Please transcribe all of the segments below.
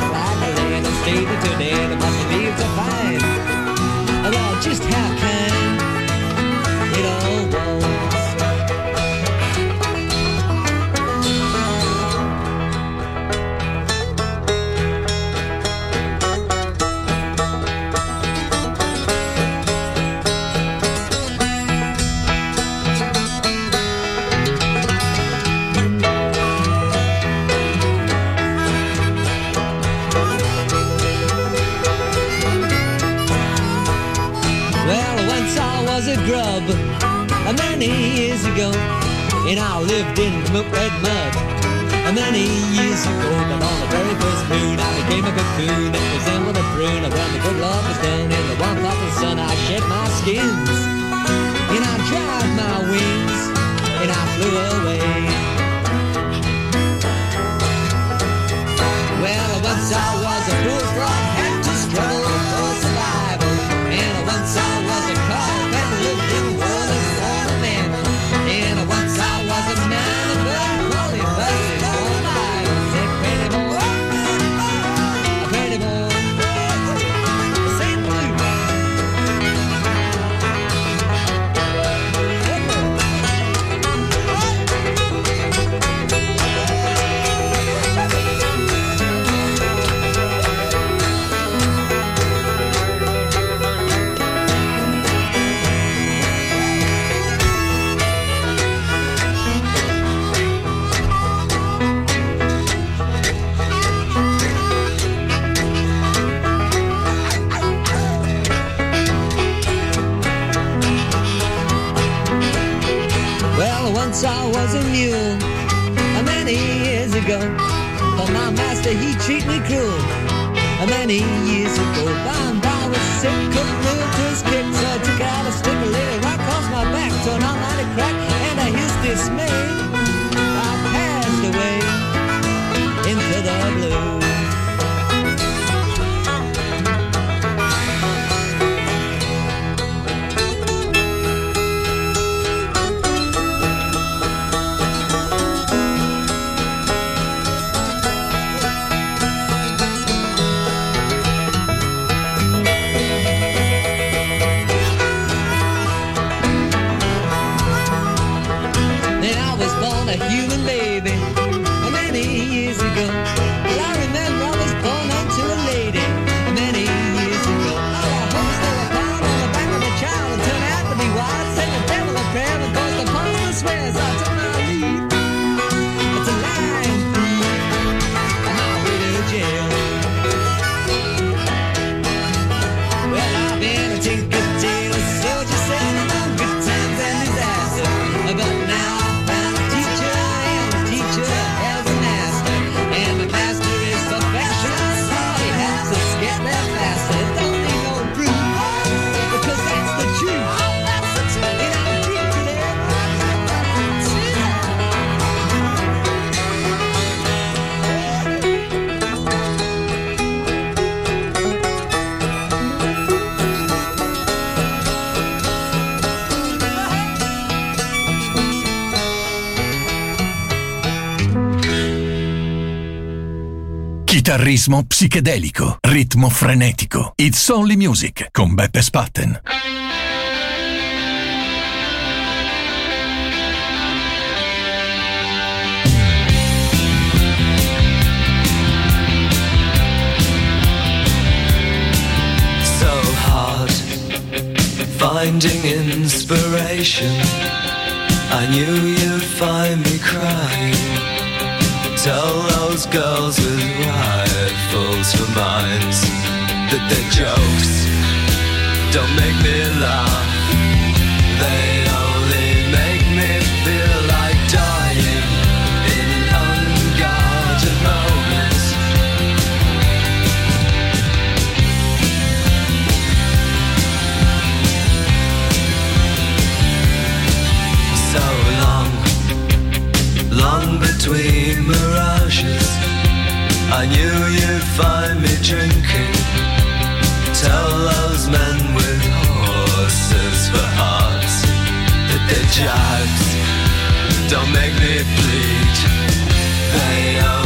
And stayed it today. The must leaves are fine. Well, just how and I lived in milk red mud. And Many years ago, but on the very first moon, I became a cocoon that resembled a prune. And When the good love was done in the warmth of the sun, I shed my skins, and I dried my wings, and I flew away. Well, once I was years. But my master, he treat me cruel. Uh, Many years ago, by and by was sick, Chitarrismo psichedelico, ritmo frenetico. It's Only Music con Beppe Spatten. finding inspiration. I knew you'd find me crying. Tell those girls with rifles for minds that their jokes don't make me laugh. They between mirages. I knew you'd find me drinking. Tell those men with horses for hearts that they're jags don't make me bleed. They only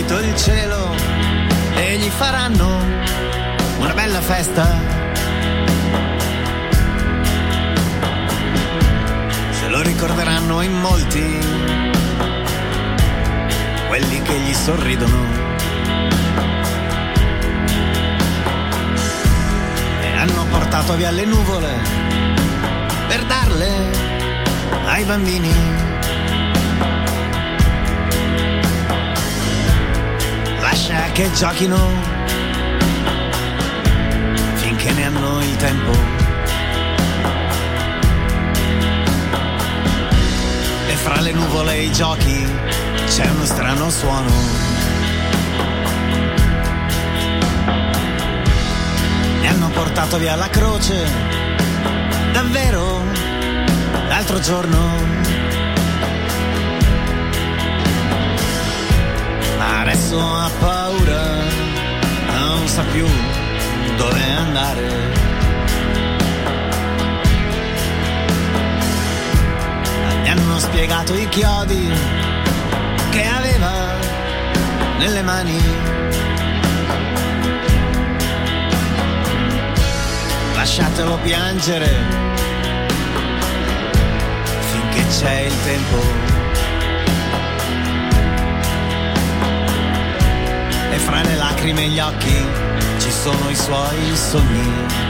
finito il cielo e gli faranno una bella festa. Se lo ricorderanno in molti, quelli che gli sorridono. E hanno portato via le nuvole per darle ai bambini. Lascia che giochino finché ne hanno il tempo. E fra le nuvole e i giochi c'è uno strano suono. Ne hanno portato via la croce, davvero, l'altro giorno. Adesso ha paura, non sa più dove andare. Mi hanno spiegato i chiodi che aveva nelle mani. Lasciatelo piangere finché c'è il tempo. Fra le lacrime e gli occhi ci sono i suoi sogni.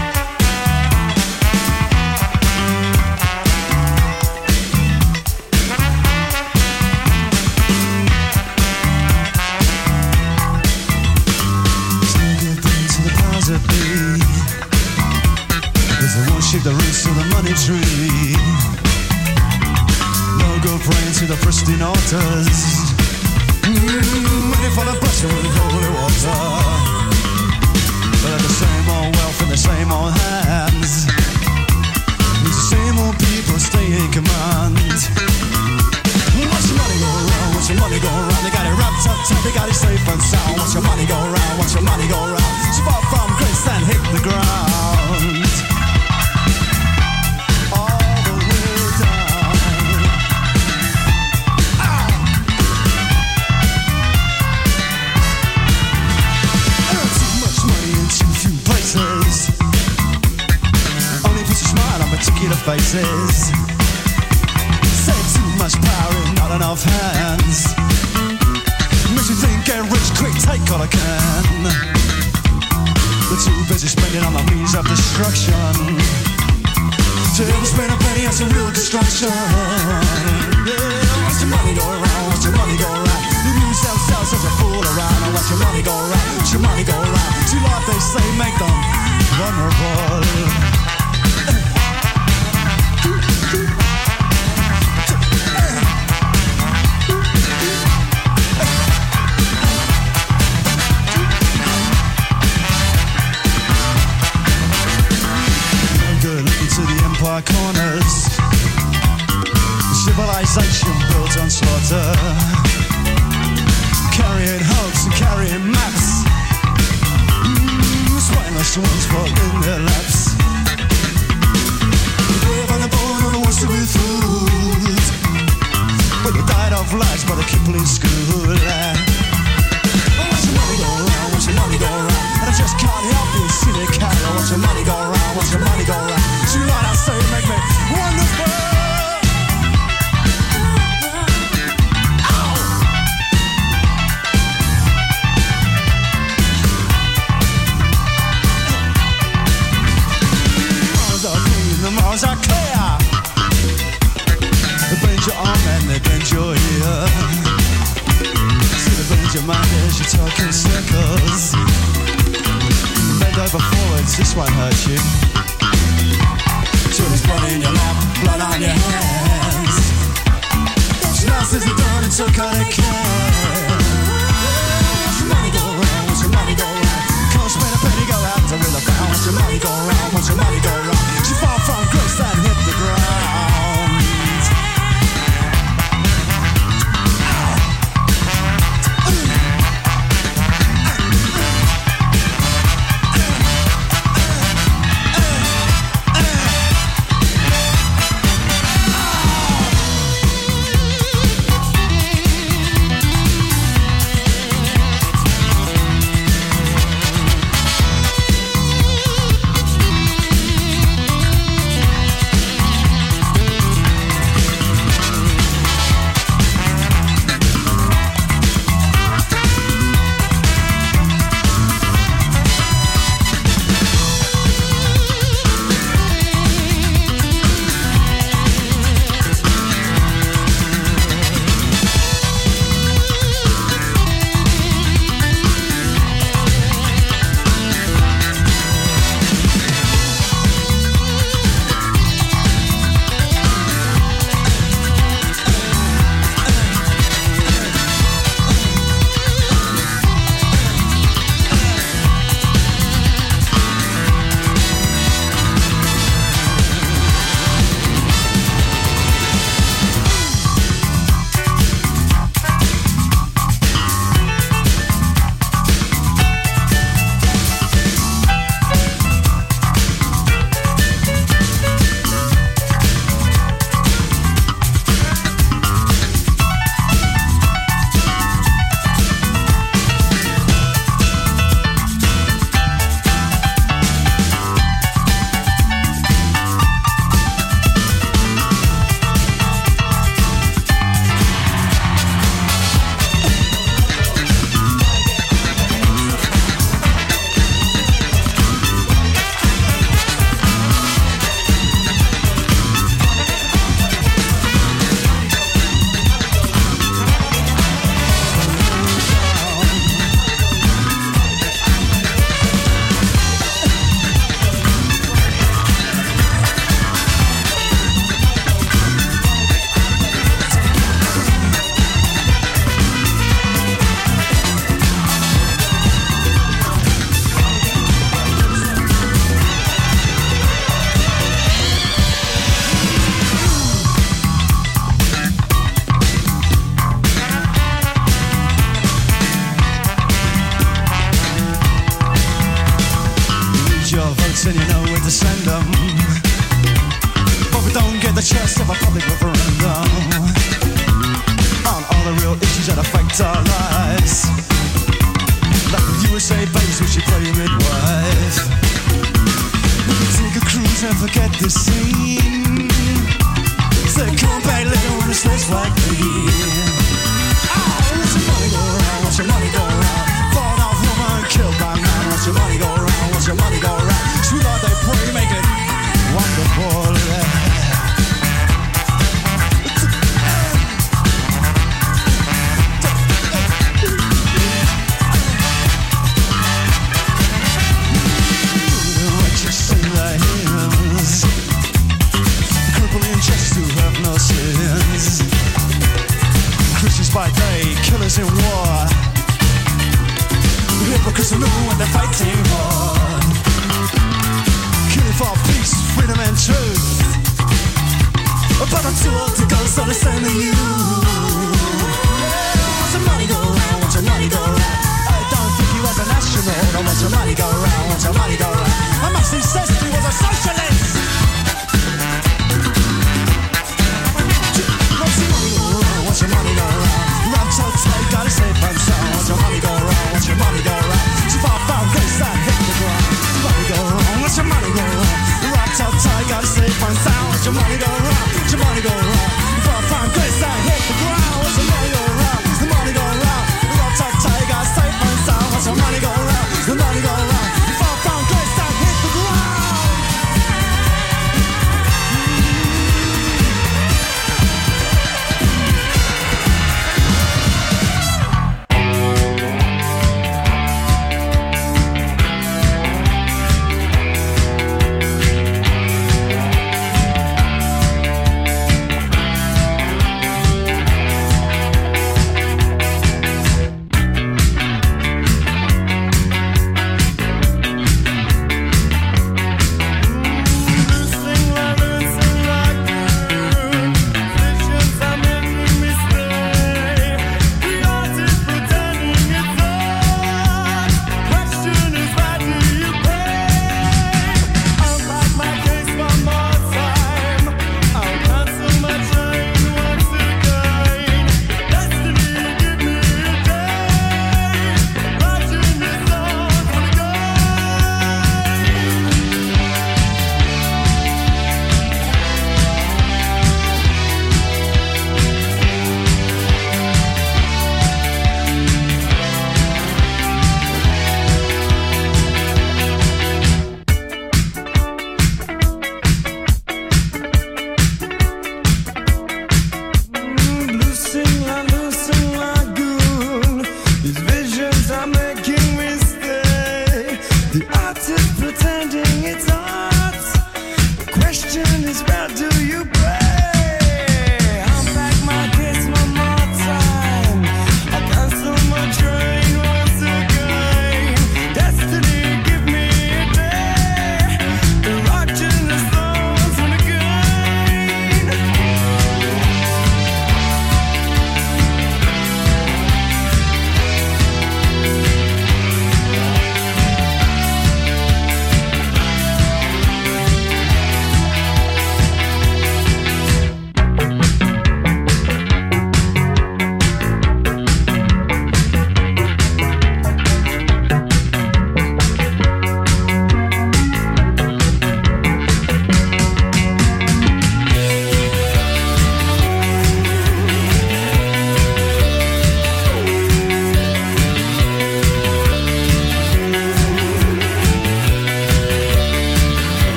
The pristine. Mm, ready for the blessing with holy water. But the same old wealth in the same old hands. These same old people stay in command. Watch your money go round, watch your money go round. They got it wrapped up tight, they got it safe and sound. Watch your money go round, watch your money go round. So far from grace and hit the ground. to faces. Say too much power in not enough hands. Makes you think and rich quick, take all I can. They're too busy spending on the means of destruction. To ever spend a penny on some real destruction. Yeah, watch your money go around, watch your money go around. You lose themselves as a fool around. Watch your money go around, watch your money go around. Too love they say make them vulnerable.